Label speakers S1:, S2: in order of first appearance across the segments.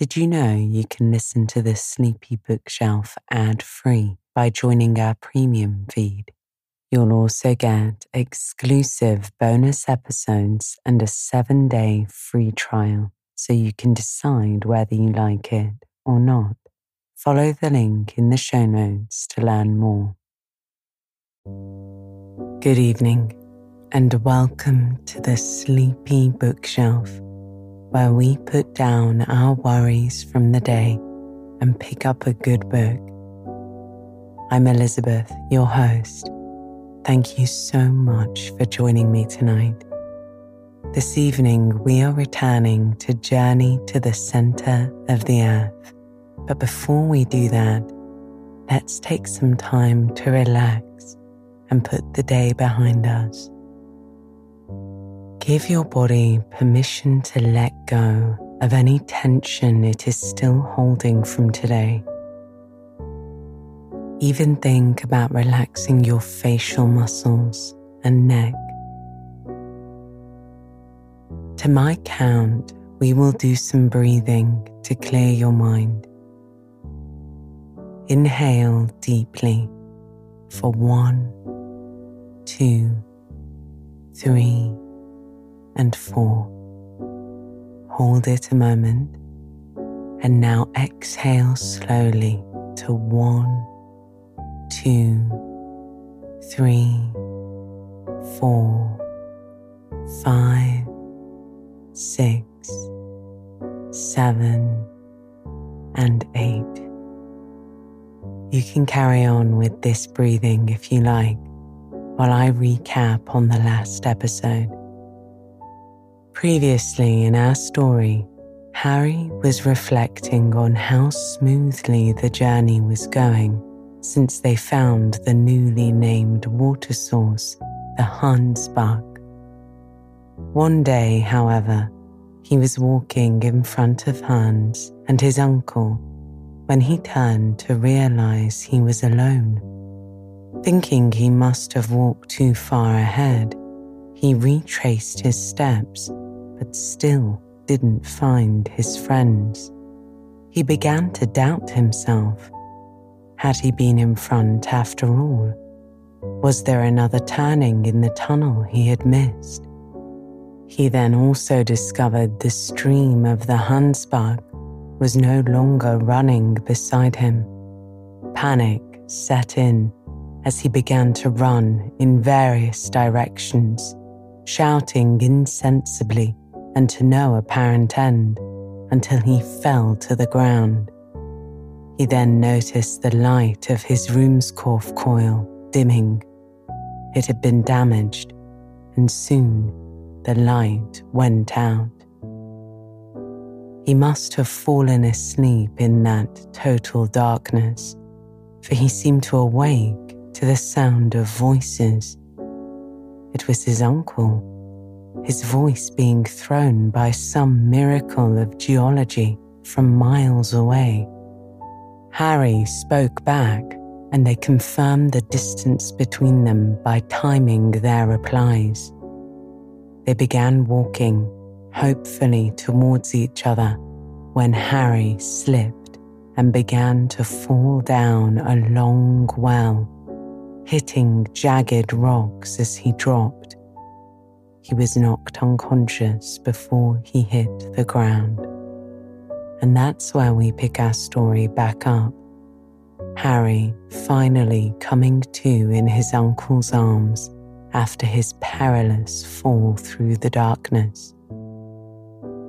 S1: Did you know you can listen to the Sleepy Bookshelf ad free by joining our premium feed? You'll also get exclusive bonus episodes and a seven day free trial so you can decide whether you like it or not. Follow the link in the show notes to learn more. Good evening, and welcome to the Sleepy Bookshelf where we put down our worries from the day and pick up a good book. I'm Elizabeth, your host. Thank you so much for joining me tonight. This evening, we are returning to Journey to the Center of the Earth. But before we do that, let's take some time to relax and put the day behind us. Give your body permission to let go of any tension it is still holding from today. Even think about relaxing your facial muscles and neck. To my count, we will do some breathing to clear your mind. Inhale deeply for one, two, three and four. Hold it a moment and now exhale slowly to one, two, three, four, five, six, seven, and eight. You can carry on with this breathing if you like while I recap on the last episode. Previously in our story, Harry was reflecting on how smoothly the journey was going since they found the newly named water source, the Hansbach. One day, however, he was walking in front of Hans and his uncle when he turned to realize he was alone. Thinking he must have walked too far ahead, he retraced his steps but still didn't find his friends. He began to doubt himself. Had he been in front after all? Was there another turning in the tunnel he had missed? He then also discovered the stream of the Hansbach was no longer running beside him. Panic set in as he began to run in various directions, shouting insensibly and to no apparent end until he fell to the ground. He then noticed the light of his Ruhmkorff coil dimming. It had been damaged, and soon the light went out. He must have fallen asleep in that total darkness, for he seemed to awake to the sound of voices. It was his uncle his voice being thrown by some miracle of geology from miles away. Harry spoke back, and they confirmed the distance between them by timing their replies. They began walking, hopefully towards each other, when Harry slipped and began to fall down a long well, hitting jagged rocks as he dropped he was knocked unconscious before he hit the ground. And that's where we pick our story back up. Harry finally coming to in his uncle's arms after his perilous fall through the darkness.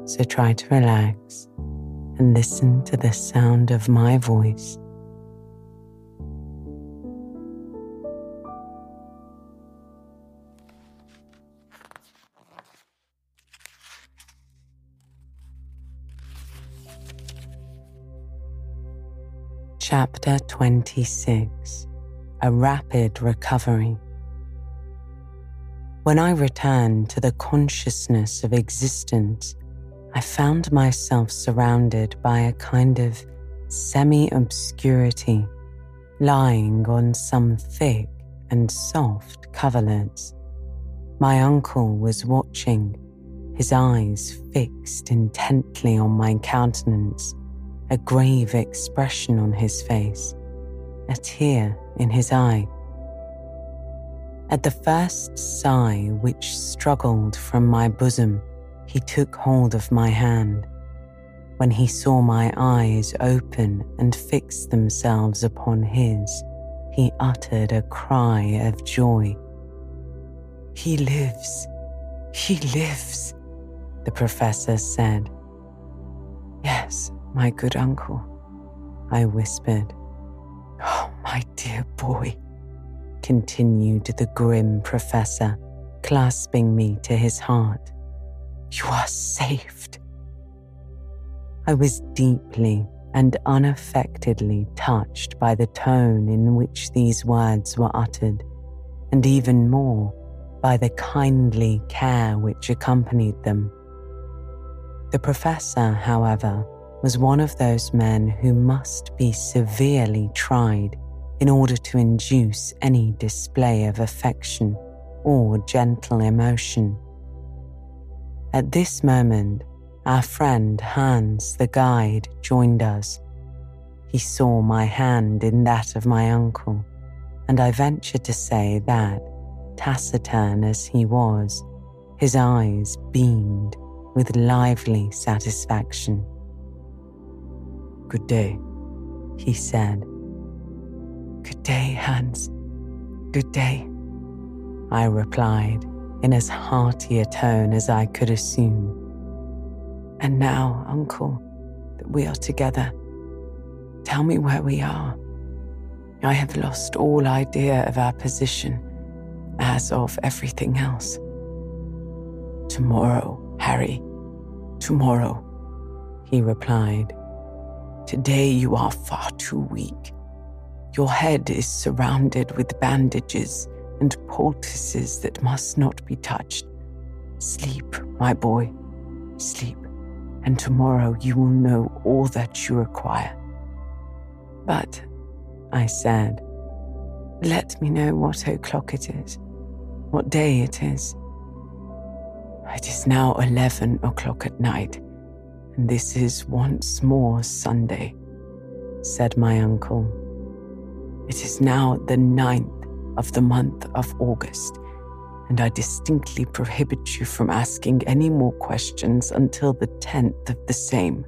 S1: So try to relax and listen to the sound of my voice Chapter 26 A Rapid Recovery. When I returned to the consciousness of existence, I found myself surrounded by a kind of semi obscurity, lying on some thick and soft coverlets. My uncle was watching, his eyes fixed intently on my countenance, a grave expression on his face, a tear in his eye. At the first sigh which struggled from my bosom, he took hold of my hand. When he saw my eyes open and fix themselves upon his, he uttered a cry of joy. He lives! He lives! the professor said. Yes, my good uncle, I whispered. Oh, my dear boy, continued the grim professor, clasping me to his heart. You are saved. I was deeply and unaffectedly touched by the tone in which these words were uttered, and even more by the kindly care which accompanied them. The professor, however, was one of those men who must be severely tried in order to induce any display of affection or gentle emotion. At this moment, our friend Hans, the guide, joined us. He saw my hand in that of my uncle, and I venture to say that, taciturn as he was, his eyes beamed with lively satisfaction. Good day, he said. Good day, Hans. Good day, I replied in as hearty a tone as I could assume. And now, Uncle, that we are together, tell me where we are. I have lost all idea of our position, as of everything else. Tomorrow, Harry, tomorrow, he replied. Today you are far too weak. Your head is surrounded with bandages and poultices that must not be touched. Sleep, my boy, sleep, and tomorrow you will know all that you require. But, I said, let me know what o'clock it is, what day it is. It is now 11 o'clock at night, this is once more Sunday, said my uncle. It is now the ninth of the month of August, and I distinctly prohibit you from asking any more questions until the tenth of the same.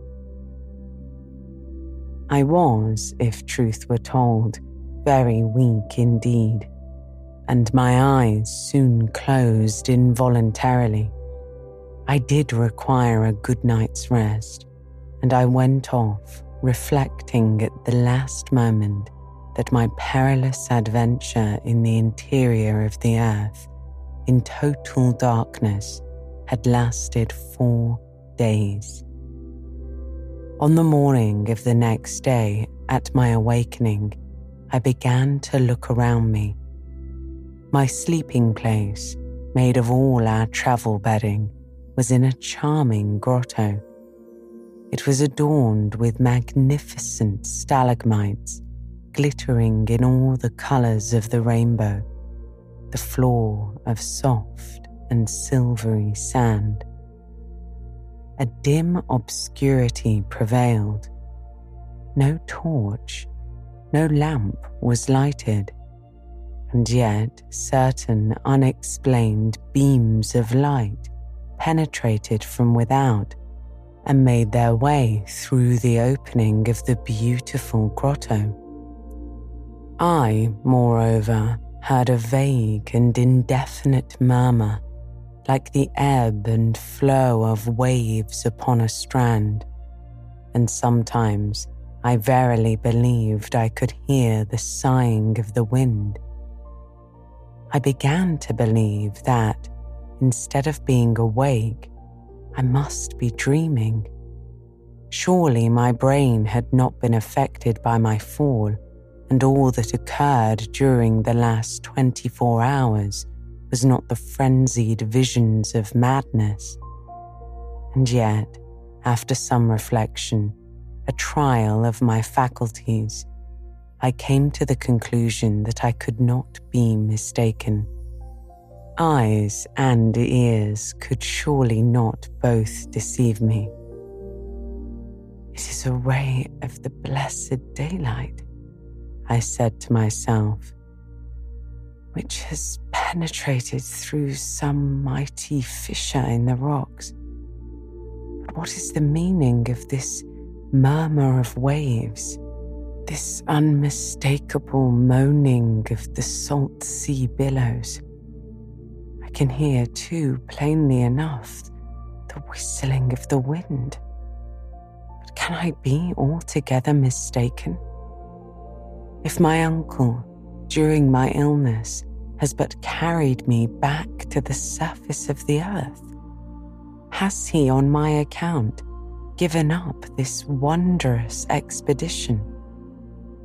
S1: I was, if truth were told, very weak indeed, and my eyes soon closed involuntarily. I did require a good night's rest, and I went off, reflecting at the last moment that my perilous adventure in the interior of the earth, in total darkness, had lasted four days. On the morning of the next day, at my awakening, I began to look around me. My sleeping place, made of all our travel bedding, was in a charming grotto. It was adorned with magnificent stalagmites, glittering in all the colours of the rainbow, the floor of soft and silvery sand. A dim obscurity prevailed. No torch, no lamp was lighted, and yet certain unexplained beams of light penetrated from without and made their way through the opening of the beautiful grotto. I, moreover, heard a vague and indefinite murmur, like the ebb and flow of waves upon a strand, and sometimes I verily believed I could hear the sighing of the wind. I began to believe that instead of being awake, I must be dreaming. Surely my brain had not been affected by my fall, and all that occurred during the last 24 hours was not the frenzied visions of madness. And yet, after some reflection, a trial of my faculties, I came to the conclusion that I could not be mistaken. Eyes and ears could surely not both deceive me. It is a ray of the blessed daylight, I said to myself, which has penetrated through some mighty fissure in the rocks. But what is the meaning of this murmur of waves? this unmistakable moaning of the salt sea billows. I can hear, too, plainly enough, the whistling of the wind. But can I be altogether mistaken? If my uncle, during my illness, has but carried me back to the surface of the earth, has he, on my account, given up this wondrous expedition?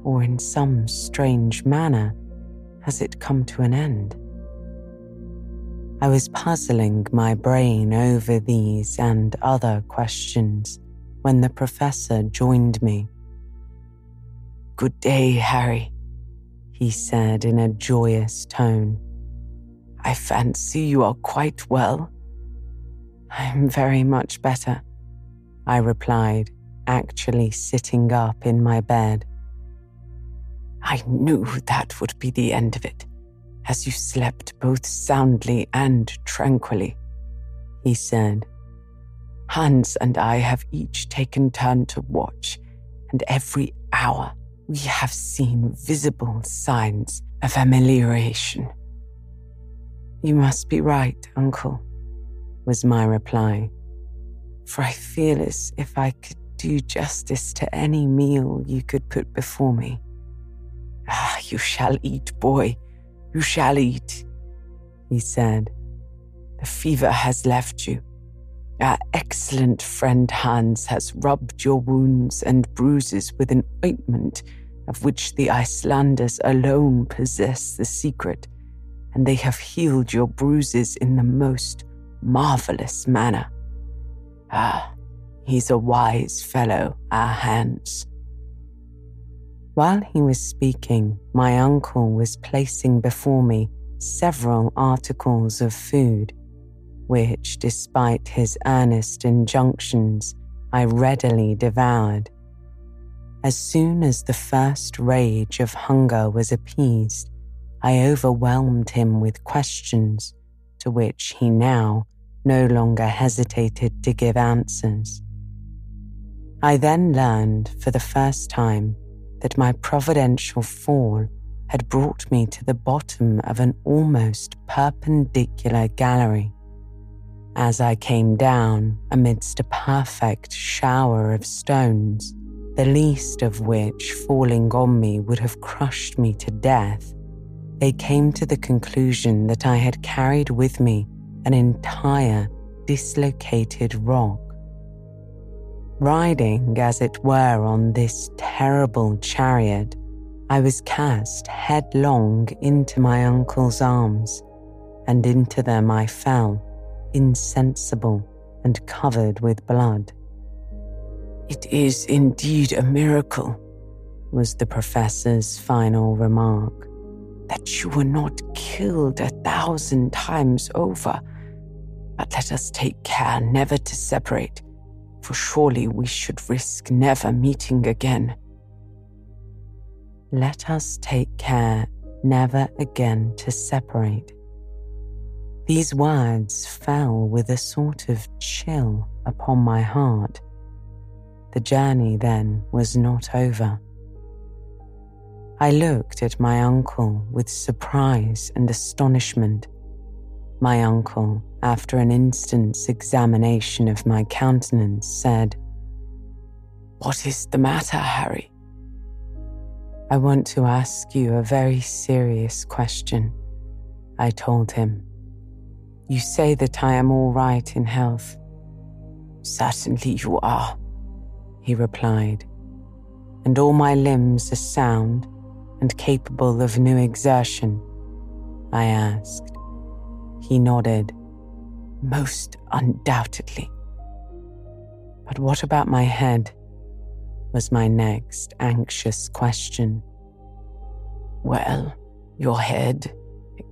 S1: or in some strange manner has it come to an end? I was puzzling my brain over these and other questions when the professor joined me. Good day, Harry, he said in a joyous tone. I fancy you are quite well. I am very much better, I replied, actually sitting up in my bed. I knew that would be the end of it, as you slept both soundly and tranquilly, he said. Hans and I have each taken turn to watch, and every hour we have seen visible signs of amelioration. You must be right, uncle, was my reply, for I feel as if I could do justice to any meal you could put before me. Ah, you shall eat, boy, you shall eat, he said. The fever has left you. Our excellent friend Hans has rubbed your wounds and bruises with an ointment of which the Icelanders alone possess the secret, and they have healed your bruises in the most marvelous manner. Ah, he's a wise fellow, our Hans. While he was speaking, my uncle was placing before me several articles of food, which, despite his earnest injunctions, I readily devoured. As soon as the first rage of hunger was appeased, I overwhelmed him with questions to which he now no longer hesitated to give answers. I then learned for the first time that my providential fall had brought me to the bottom of an almost perpendicular gallery. As I came down amidst a perfect shower of stones, the least of which falling on me would have crushed me to death, they came to the conclusion that I had carried with me an entire dislocated rock Riding, as it were, on this terrible chariot, I was cast headlong into my uncle's arms, and into them I fell, insensible and covered with blood. It is indeed a miracle, was the professor's final remark, that you were not killed a thousand times over. But let us take care never to separate for surely we should risk never meeting again. Let us take care never again to separate. These words fell with a sort of chill upon my heart. The journey then was not over. I looked at my uncle with surprise and astonishment my uncle, after an instant's examination of my countenance, said, What is the matter, Harry? I want to ask you a very serious question, I told him. You say that I am all right in health. Certainly you are, he replied, and all my limbs are sound and capable of new exertion, I asked. He nodded. Most undoubtedly. But what about my head? was my next anxious question. Well, your head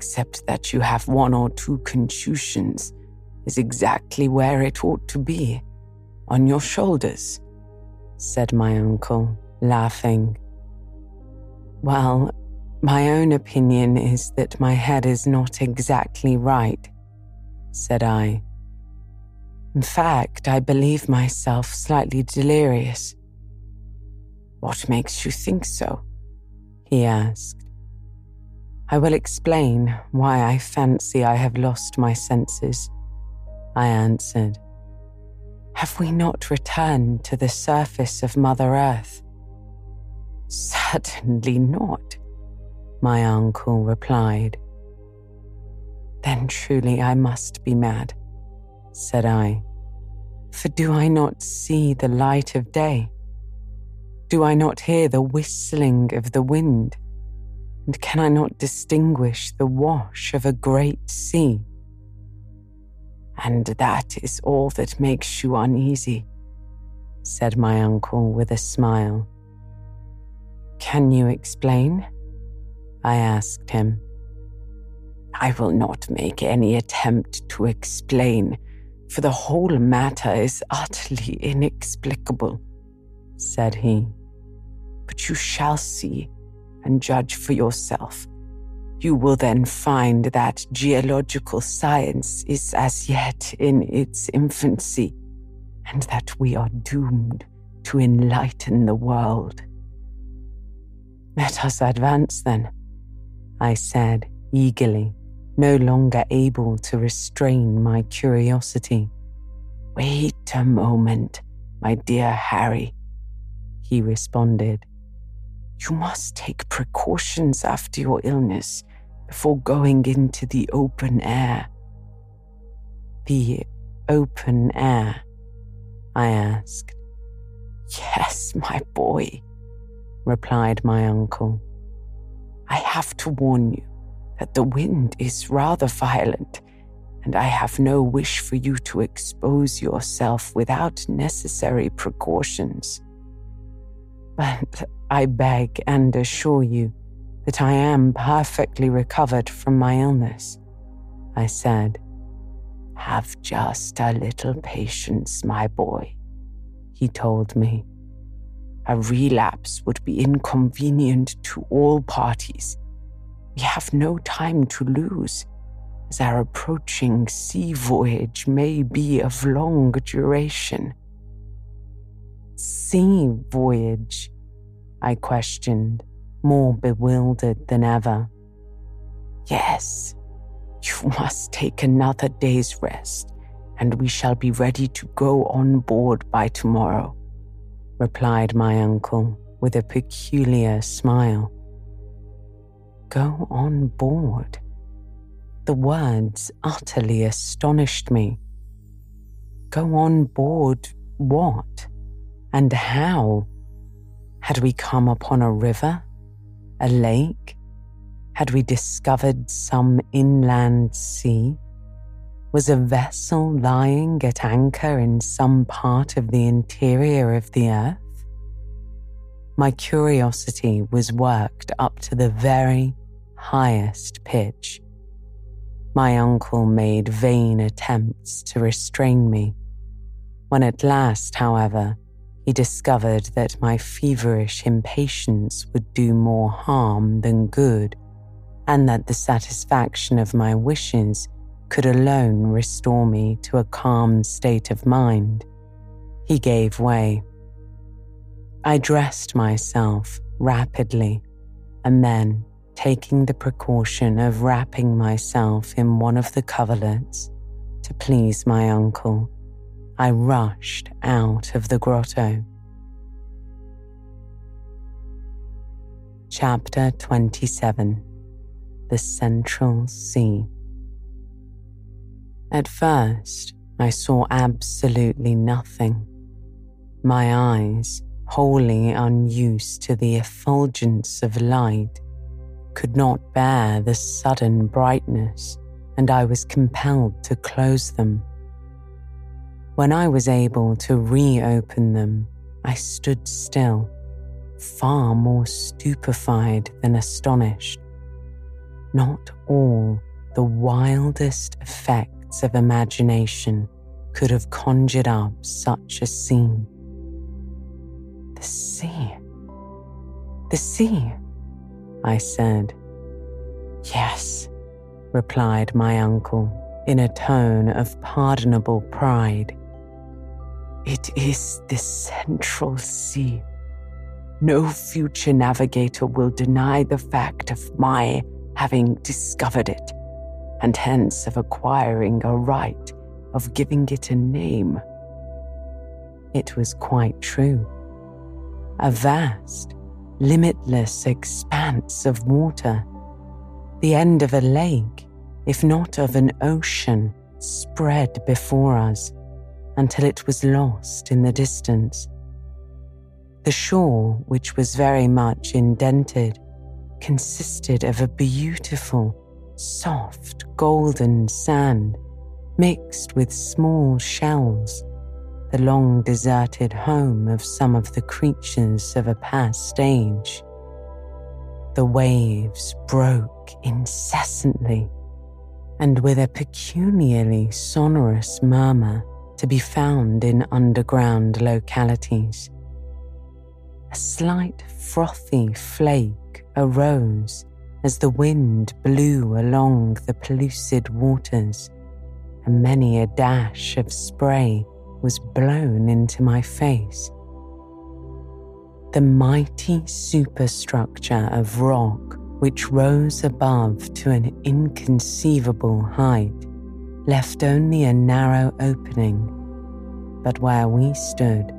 S1: except that you have one or two contusions, is exactly where it ought to be on your shoulders, said my uncle, laughing. Well, my own opinion is that my head is not exactly right, said I. In fact, I believe myself slightly delirious. What makes you think so? he asked. I will explain why I fancy I have lost my senses, I answered. Have we not returned to the surface of Mother Earth? Certainly not, my uncle replied. Then truly I must be mad, said I. For do I not see the light of day? Do I not hear the whistling of the wind? And can I not distinguish the wash of a great sea? And that is all that makes you uneasy, said my uncle with a smile. Can you explain? I asked him. I will not make any attempt to explain, for the whole matter is utterly inexplicable, said he. But you shall see and judge for yourself. You will then find that geological science is as yet in its infancy, and that we are doomed to enlighten the world. Let us advance then, I said eagerly, no longer able to restrain my curiosity. Wait a moment, my dear Harry, he responded. You must take precautions after your illness before going into the open air. The open air? I asked. Yes, my boy, replied my uncle. I have to warn you that the wind is rather violent, and I have no wish for you to expose yourself without necessary precautions. But I beg and assure you that I am perfectly recovered from my illness, I said. Have just a little patience, my boy, he told me. A relapse would be inconvenient to all parties. We have no time to lose, as our approaching sea voyage may be of long duration sea voyage? I questioned, more bewildered than ever. Yes, you must take another day's rest, and we shall be ready to go on board by tomorrow, replied my uncle with a peculiar smile. Go on board? The words utterly astonished me. Go on board what? And how? Had we come upon a river? A lake? Had we discovered some inland sea? Was a vessel lying at anchor in some part of the interior of the earth? My curiosity was worked up to the very highest pitch. My uncle made vain attempts to restrain me. When at last, however, he discovered that my feverish impatience would do more harm than good, and that the satisfaction of my wishes could alone restore me to a calm state of mind. He gave way. I dressed myself rapidly, and then, taking the precaution of wrapping myself in one of the coverlets to please my uncle, I rushed out of the grotto. Chapter 27 The Central Sea. At first, I saw absolutely nothing. My eyes, wholly unused to the effulgence of light, could not bear the sudden brightness, and I was compelled to close them. When I was able to reopen them, I stood still, far more stupefied than astonished. not all the wildest effects of imagination could have conjured up such a scene. The sea. The sea, I said. Yes, replied my uncle in a tone of pardonable pride. It is the central sea. No future navigator will deny the fact of my having discovered it, and hence of acquiring a right of giving it a name. It was quite true. A vast, limitless expanse of water, the end of a lake, if not of an ocean, spread before us until it was lost in the distance. The shore, which was very much indented, consisted of a beautiful, soft, golden sand mixed with small shells, the long deserted home of some of the creatures of a past age. The waves broke incessantly and with a peculiarly sonorous murmur to be found in underground localities. A slight frothy flake arose as the wind blew along the pellucid waters, and many a dash of spray was blown into my face. The mighty superstructure of rock which rose above to an inconceivable height left only a narrow opening, but where we stood,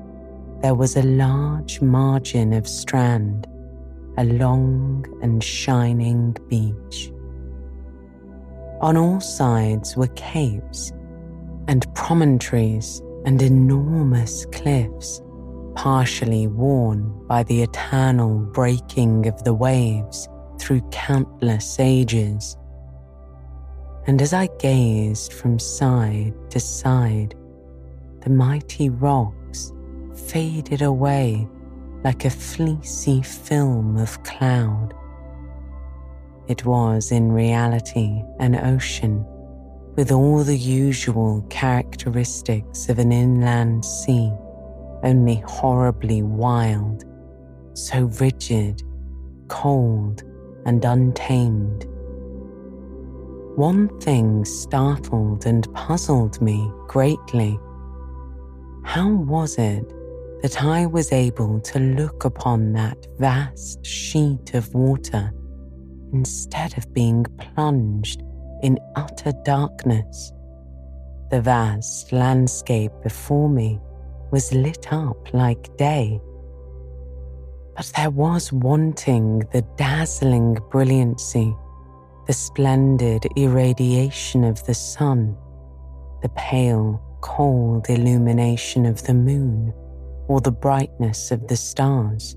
S1: there was a large margin of strand, a long and shining beach. On all sides were capes and promontories and enormous cliffs, partially worn by the eternal breaking of the waves through countless ages and as I gazed from side to side, the mighty rocks faded away like a fleecy film of cloud. It was in reality an ocean with all the usual characteristics of an inland sea, only horribly wild, so rigid, cold, and untamed one thing startled and puzzled me greatly. How was it that I was able to look upon that vast sheet of water instead of being plunged in utter darkness? The vast landscape before me was lit up like day. But there was wanting the dazzling brilliancy the splendid irradiation of the sun, the pale, cold illumination of the moon, or the brightness of the stars.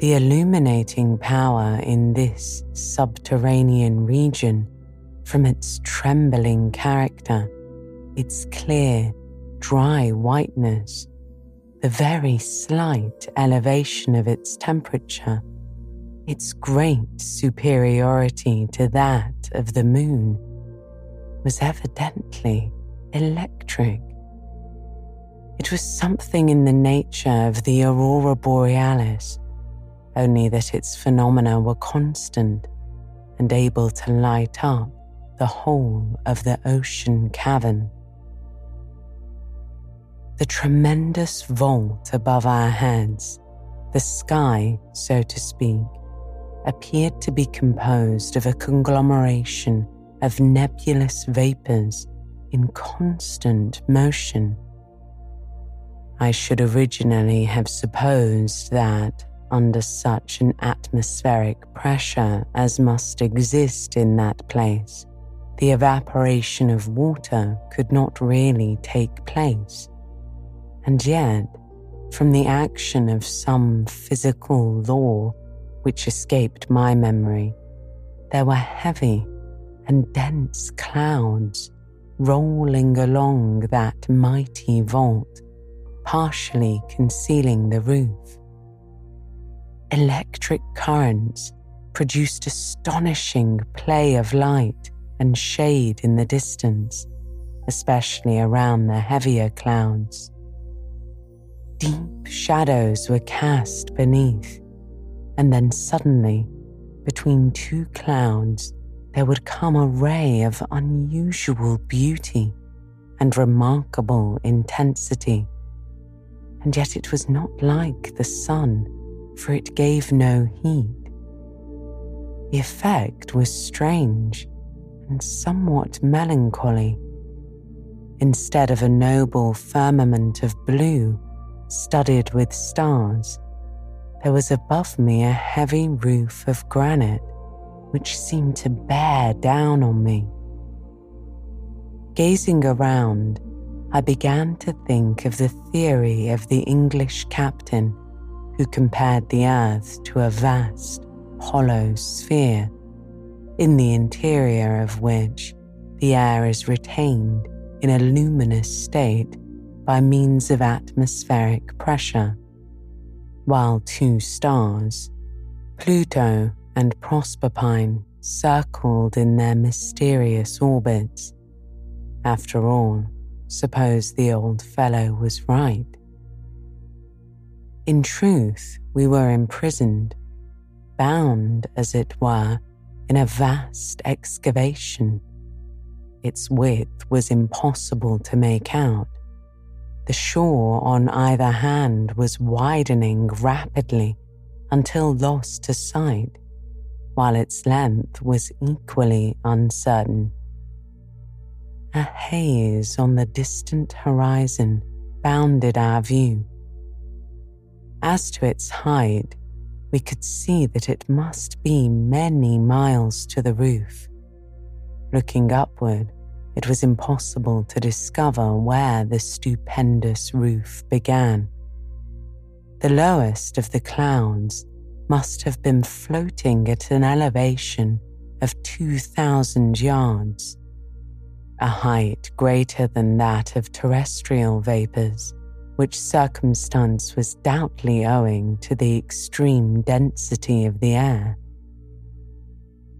S1: The illuminating power in this subterranean region, from its trembling character, its clear, dry whiteness, the very slight elevation of its temperature, its great superiority to that of the moon was evidently electric. It was something in the nature of the aurora borealis, only that its phenomena were constant and able to light up the whole of the ocean cavern. The tremendous vault above our heads, the sky, so to speak, appeared to be composed of a conglomeration of nebulous vapors in constant motion. I should originally have supposed that, under such an atmospheric pressure as must exist in that place, the evaporation of water could not really take place. And yet, from the action of some physical law which escaped my memory, there were heavy and dense clouds rolling along that mighty vault, partially concealing the roof. Electric currents produced astonishing play of light and shade in the distance, especially around the heavier clouds. Deep shadows were cast beneath, and then suddenly, between two clouds, there would come a ray of unusual beauty and remarkable intensity. And yet it was not like the sun, for it gave no heat. The effect was strange and somewhat melancholy. Instead of a noble firmament of blue studded with stars, there was above me a heavy roof of granite which seemed to bear down on me. Gazing around, I began to think of the theory of the English captain who compared the earth to a vast, hollow sphere, in the interior of which the air is retained in a luminous state by means of atmospheric pressure, while two stars, Pluto and Proserpine, circled in their mysterious orbits. After all, suppose the old fellow was right. In truth, we were imprisoned, bound, as it were, in a vast excavation. Its width was impossible to make out. The shore on either hand was widening rapidly until lost to sight, while its length was equally uncertain. A haze on the distant horizon bounded our view. As to its height, we could see that it must be many miles to the roof. Looking upward, it was impossible to discover where the stupendous roof began. The lowest of the clouds must have been floating at an elevation of 2,000 yards, a height greater than that of terrestrial vapors which circumstance was doubtly owing to the extreme density of the air.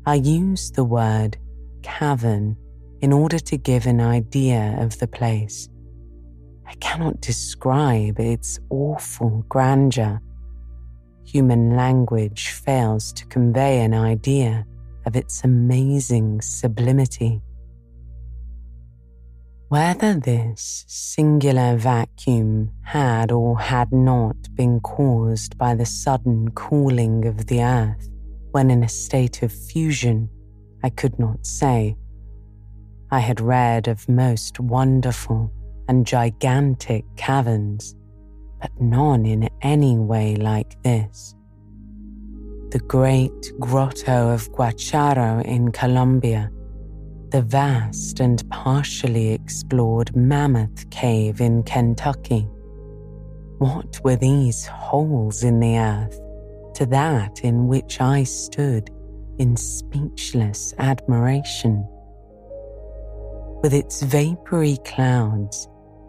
S1: I use the word cavern in order to give an idea of the place. I cannot describe its awful grandeur. Human language fails to convey an idea of its amazing sublimity. Whether this singular vacuum had or had not been caused by the sudden cooling of the earth when in a state of fusion, I could not say. I had read of most wonderful and gigantic caverns, but none in any way like this. The great grotto of Guacharo in Colombia the vast and partially explored Mammoth Cave in Kentucky. What were these holes in the earth to that in which I stood in speechless admiration? With its vapory clouds,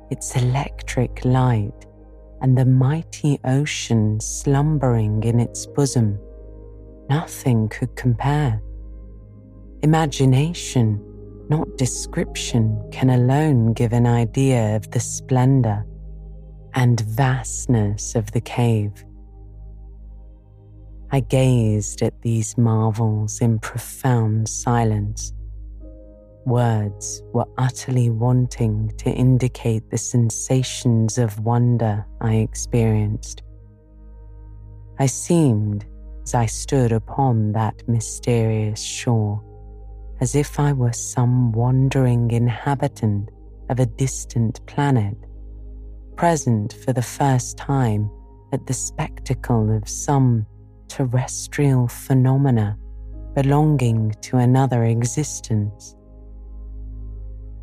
S1: its electric light, and the mighty ocean slumbering in its bosom, nothing could compare. Imagination not description, can alone give an idea of the splendor and vastness of the cave. I gazed at these marvels in profound silence. Words were utterly wanting to indicate the sensations of wonder I experienced. I seemed, as I stood upon that mysterious shore, as if I were some wandering inhabitant of a distant planet, present for the first time at the spectacle of some terrestrial phenomena belonging to another existence.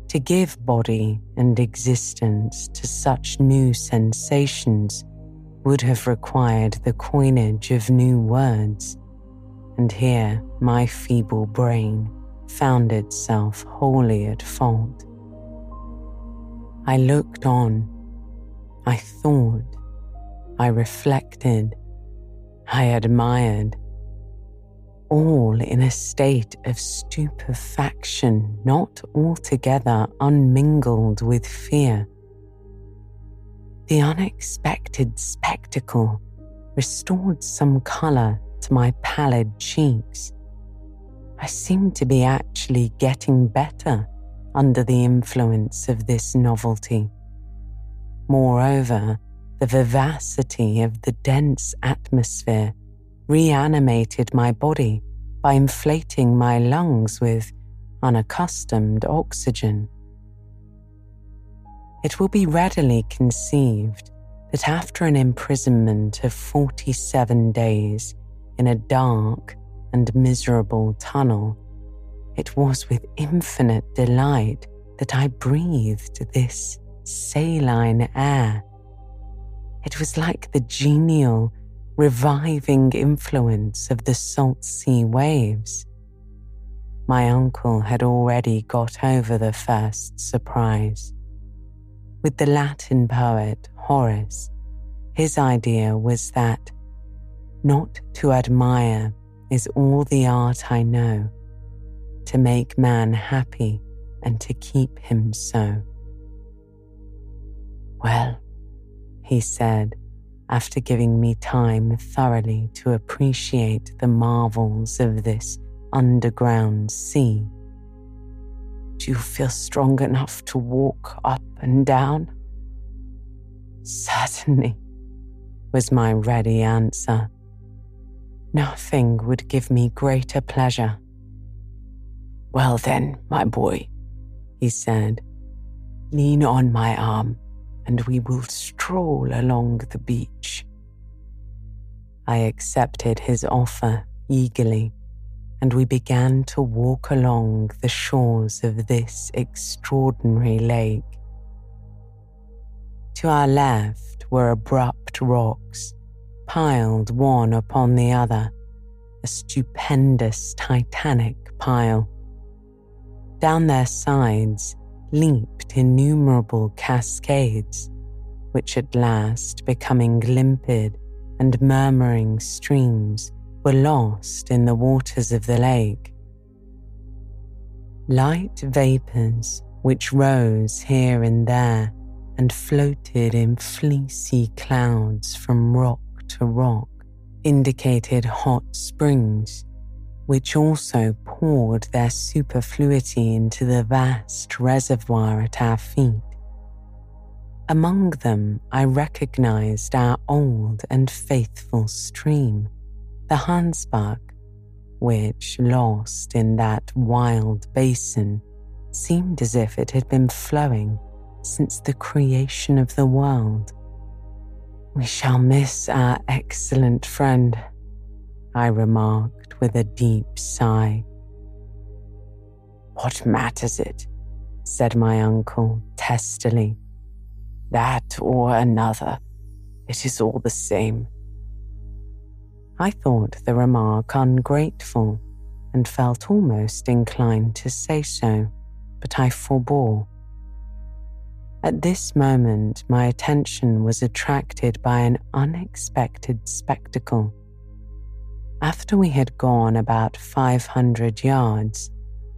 S1: To give body and existence to such new sensations would have required the coinage of new words, and here my feeble brain found itself wholly at fault. I looked on, I thought, I reflected, I admired. all in a state of stupefaction not altogether unmingled with fear. The unexpected spectacle restored some colour to my pallid cheeks. I seemed to be actually getting better under the influence of this novelty. Moreover, the vivacity of the dense atmosphere reanimated my body by inflating my lungs with unaccustomed oxygen. It will be readily conceived that after an imprisonment of 47 days in a dark and miserable tunnel, it was with infinite delight that I breathed this saline air. It was like the genial reviving influence of the salt sea waves. My uncle had already got over the first surprise. With the Latin poet Horace, his idea was that not to admire is all the art I know, to make man happy and to keep him so. Well, he said, after giving me time thoroughly to appreciate the marvels of this underground sea. Do you feel strong enough to walk up and down? Certainly, was my ready answer. Nothing would give me greater pleasure. Well, then, my boy, he said, lean on my arm and we will stroll along the beach. I accepted his offer eagerly, and we began to walk along the shores of this extraordinary lake. To our left were abrupt rocks, piled one upon the other, a stupendous titanic pile. Down their sides, leaped innumerable cascades, which at last, becoming limpid and murmuring streams, were lost in the waters of the lake. Light vapours, which rose here and there and floated in fleecy clouds from rock to rock, indicated hot springs which also poured their superfluity into the vast reservoir at our feet. Among them, I recognized our old and faithful stream, the Hansbach, which, lost in that wild basin, seemed as if it had been flowing since the creation of the world. We shall miss our excellent friend, I remarked with a deep sigh. What matters it? said my uncle testily. That or another, it is all the same. I thought the remark ungrateful and felt almost inclined to say so, but I forbore. At this moment, my attention was attracted by an unexpected spectacle. After we had gone about 500 yards,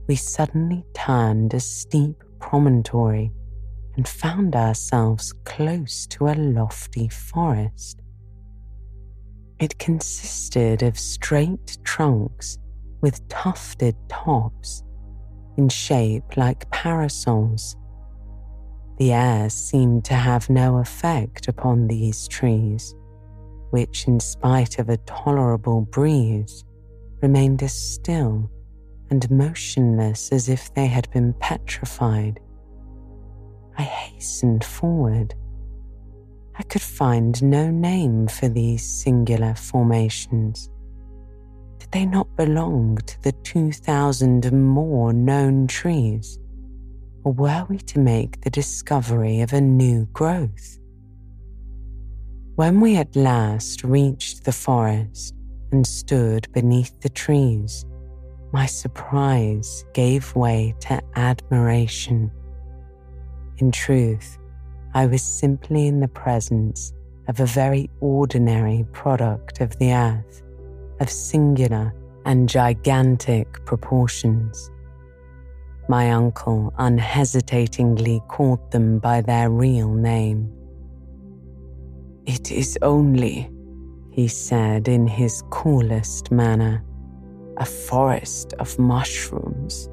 S1: we suddenly turned a steep promontory and found ourselves close to a lofty forest. It consisted of straight trunks with tufted tops, in shape like parasols. The air seemed to have no effect upon these trees which, in spite of a tolerable breeze, remained as still and motionless as if they had been petrified. I hastened forward. I could find no name for these singular formations. Did they not belong to the 2,000 and more known trees? Or were we to make the discovery of a new growth? When we at last reached the forest and stood beneath the trees, my surprise gave way to admiration. In truth, I was simply in the presence of a very ordinary product of the earth, of singular and gigantic proportions. My uncle unhesitatingly called them by their real name. It is only, he said in his coolest manner, a forest of mushrooms.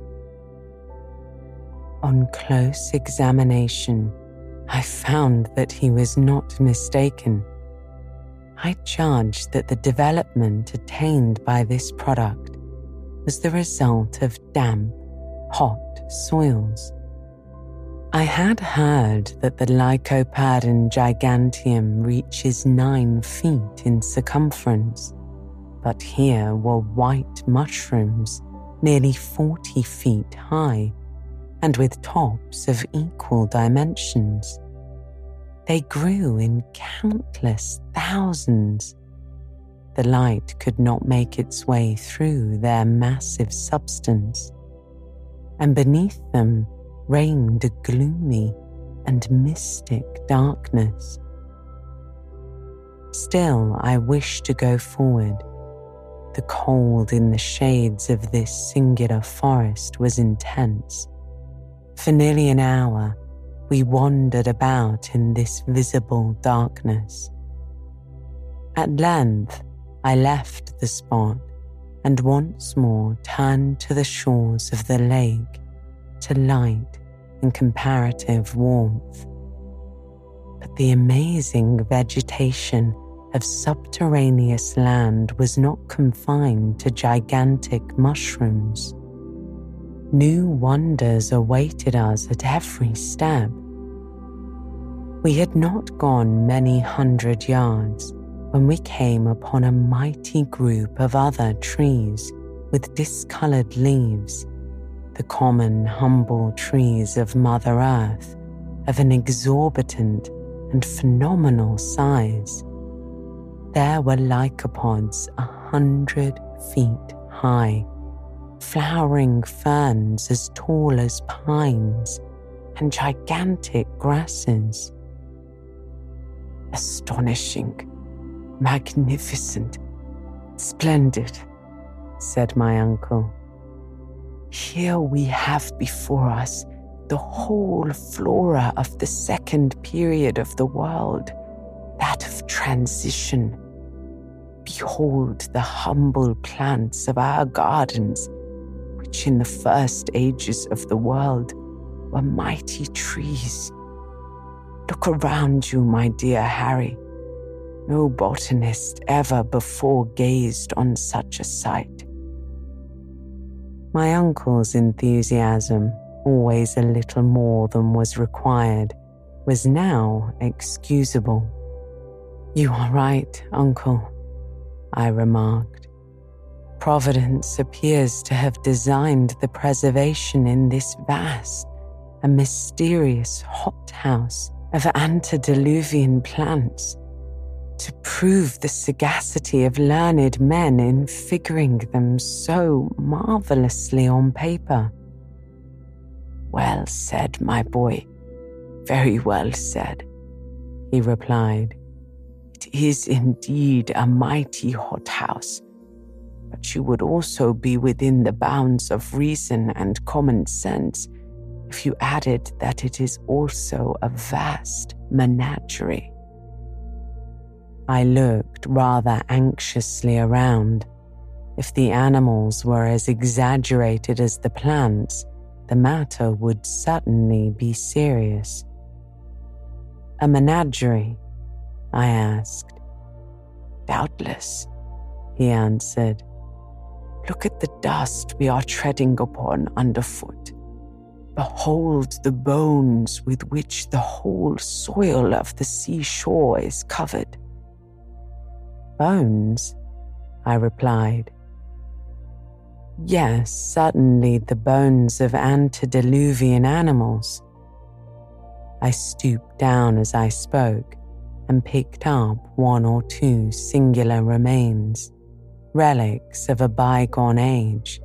S1: On close examination, I found that he was not mistaken. I judged that the development attained by this product was the result of damp, hot soils. I had heard that the Lycoperdon giganteum reaches nine feet in circumference, but here were white mushrooms nearly 40 feet high and with tops of equal dimensions. They grew in countless thousands. The light could not make its way through their massive substance, and beneath them reigned a gloomy and mystic darkness. Still, I wished to go forward. The cold in the shades of this singular forest was intense. For nearly an hour, we wandered about in this visible darkness. At length, I left the spot and once more turned to the shores of the lake to light and comparative warmth. But the amazing vegetation of subterraneous land was not confined to gigantic mushrooms. New wonders awaited us at every step. We had not gone many hundred yards when we came upon a mighty group of other trees with discolored leaves, the common humble trees of Mother Earth of an exorbitant and phenomenal size. There were lycopods a hundred feet high flowering ferns as tall as pines, and gigantic grasses. Astonishing, magnificent, splendid, said my uncle. Here we have before us the whole flora of the second period of the world, that of transition. Behold the humble plants of our gardens which in the first ages of the world were mighty trees. Look around you, my dear Harry. No botanist ever before gazed on such a sight. My uncle's enthusiasm, always a little more than was required, was now excusable. You are right, uncle, I remarked. Providence appears to have designed the preservation in this vast and mysterious hothouse of antediluvian plants to prove the sagacity of learned men in figuring them so marvelously on paper. Well said, my boy. Very well said, he replied. It is indeed a mighty hothouse but you would also be within the bounds of reason and common sense if you added that it is also a vast menagerie. I looked rather anxiously around. If the animals were as exaggerated as the plants, the matter would certainly be serious. A menagerie? I asked. Doubtless, he answered. Look at the dust we are treading upon underfoot. Behold the bones with which the whole soil of the seashore is covered. Bones? I replied. Yes, certainly the bones of antediluvian animals. I stooped down as I spoke and picked up one or two singular remains relics of a bygone age.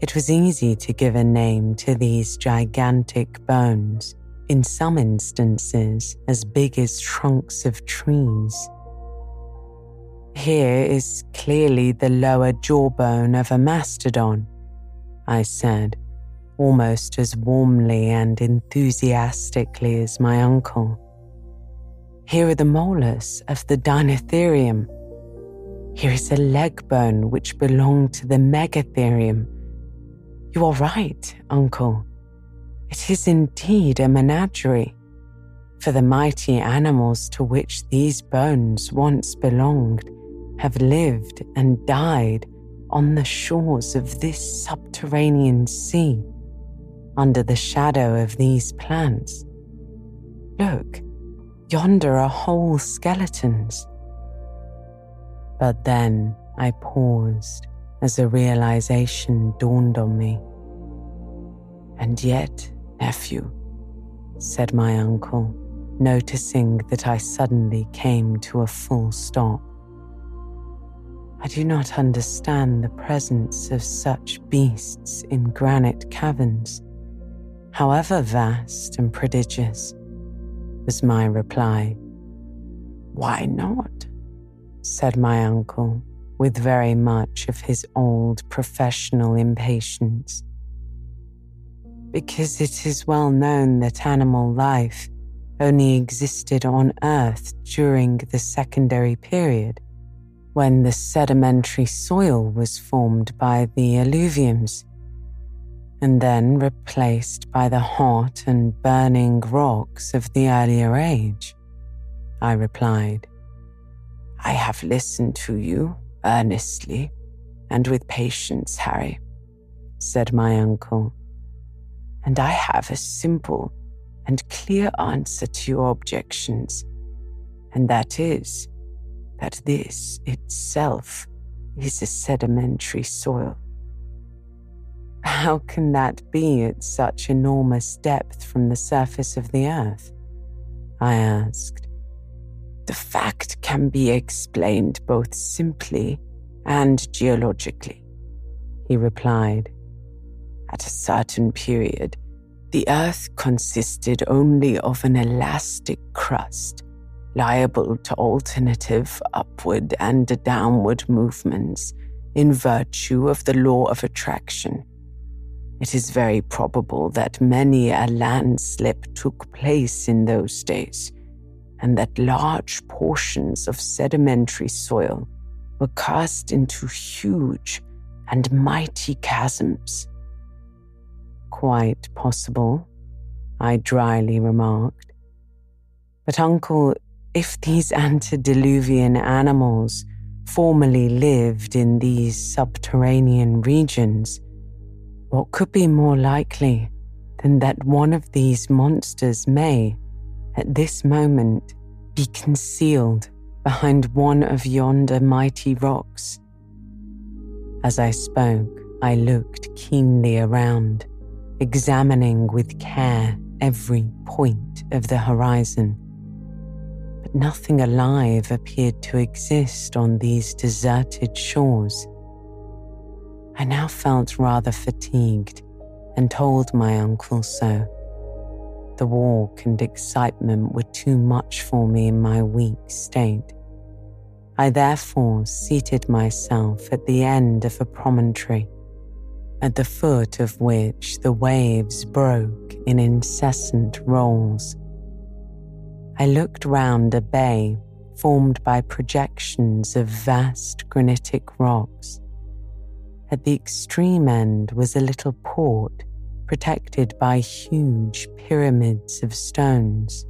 S1: It was easy to give a name to these gigantic bones, in some instances as big as trunks of trees. Here is clearly the lower jawbone of a mastodon, I said, almost as warmly and enthusiastically as my uncle. Here are the molars of the Dinotherium. Here is a leg bone which belonged to the Megatherium. You are right, uncle. It is indeed a menagerie. For the mighty animals to which these bones once belonged have lived and died on the shores of this subterranean sea, under the shadow of these plants. Look, yonder are whole skeletons. But then I paused as a realization dawned on me. And yet, nephew, said my uncle, noticing that I suddenly came to a full stop. I do not understand the presence of such beasts in granite caverns, however vast and prodigious, was my reply. Why not? said my uncle with very much of his old professional impatience. Because it is well known that animal life only existed on Earth during the secondary period when the sedimentary soil was formed by the alluviums and then replaced by the hot and burning rocks of the earlier age? I replied. I have listened to you earnestly and with patience, Harry, said my uncle, and I have a simple and clear answer to your objections, and that is that this itself is a sedimentary soil. How can that be at such enormous depth from the surface of the earth? I asked. The fact can be explained both simply and geologically, he replied. At a certain period, the earth consisted only of an elastic crust liable to alternative upward and downward movements in virtue of the law of attraction. It is very probable that many a landslip took place in those days, and that large portions of sedimentary soil were cast into huge and mighty chasms. Quite possible, I dryly remarked. But, uncle, if these antediluvian animals formerly lived in these subterranean regions, what could be more likely than that one of these monsters may, at this moment, be concealed behind one of yonder mighty rocks? As I spoke, I looked keenly around, examining with care every point of the horizon nothing alive appeared to exist on these deserted shores. I now felt rather fatigued and told my uncle so. The walk and excitement were too much for me in my weak state. I therefore seated myself at the end of a promontory, at the foot of which the waves broke in incessant rolls. I looked round a bay formed by projections of vast granitic rocks. At the extreme end was a little port protected by huge pyramids of stones.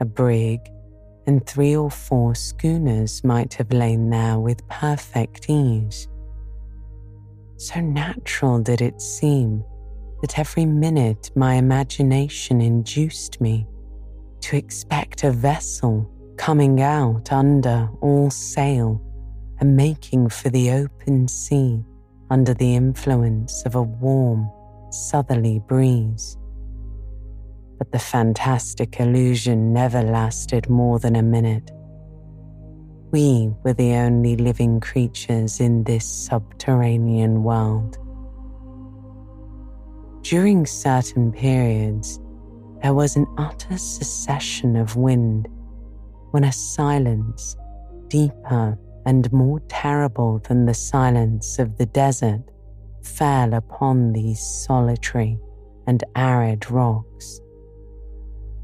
S1: A brig and three or four schooners might have lain there with perfect ease. So natural did it seem that every minute my imagination induced me to expect a vessel coming out under all sail and making for the open sea under the influence of a warm, southerly breeze. But the fantastic illusion never lasted more than a minute. We were the only living creatures in this subterranean world. During certain periods, there was an utter cessation of wind when a silence, deeper and more terrible than the silence of the desert fell upon these solitary and arid rocks.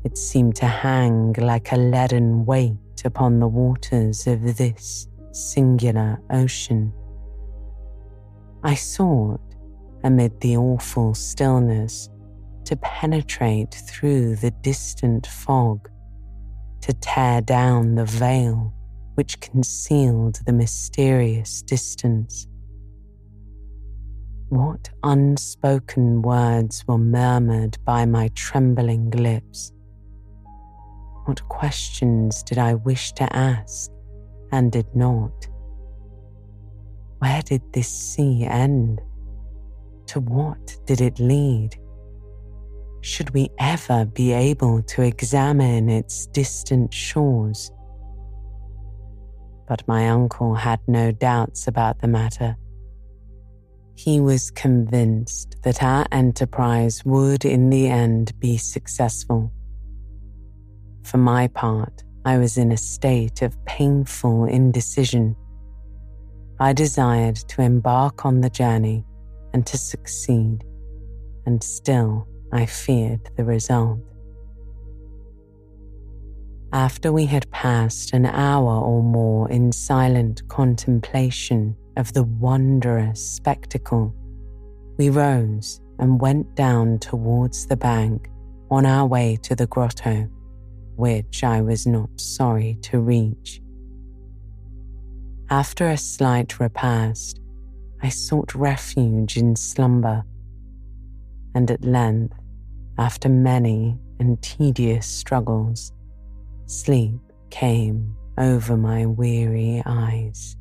S1: It seemed to hang like a leaden weight upon the waters of this singular ocean. I sought, amid the awful stillness, to penetrate through the distant fog, to tear down the veil which concealed the mysterious distance. What unspoken words were murmured by my trembling lips? What questions did I wish to ask and did not? Where did this sea end? To what did it lead? Should we ever be able to examine its distant shores? But my uncle had no doubts about the matter. He was convinced that our enterprise would in the end be successful. For my part, I was in a state of painful indecision. I desired to embark on the journey and to succeed, and still I feared the result. After we had passed an hour or more in silent contemplation of the wondrous spectacle, we rose and went down towards the bank on our way to the grotto, which I was not sorry to reach. After a slight repast, I sought refuge in slumber, and at length, after many and tedious struggles, sleep came over my weary eyes.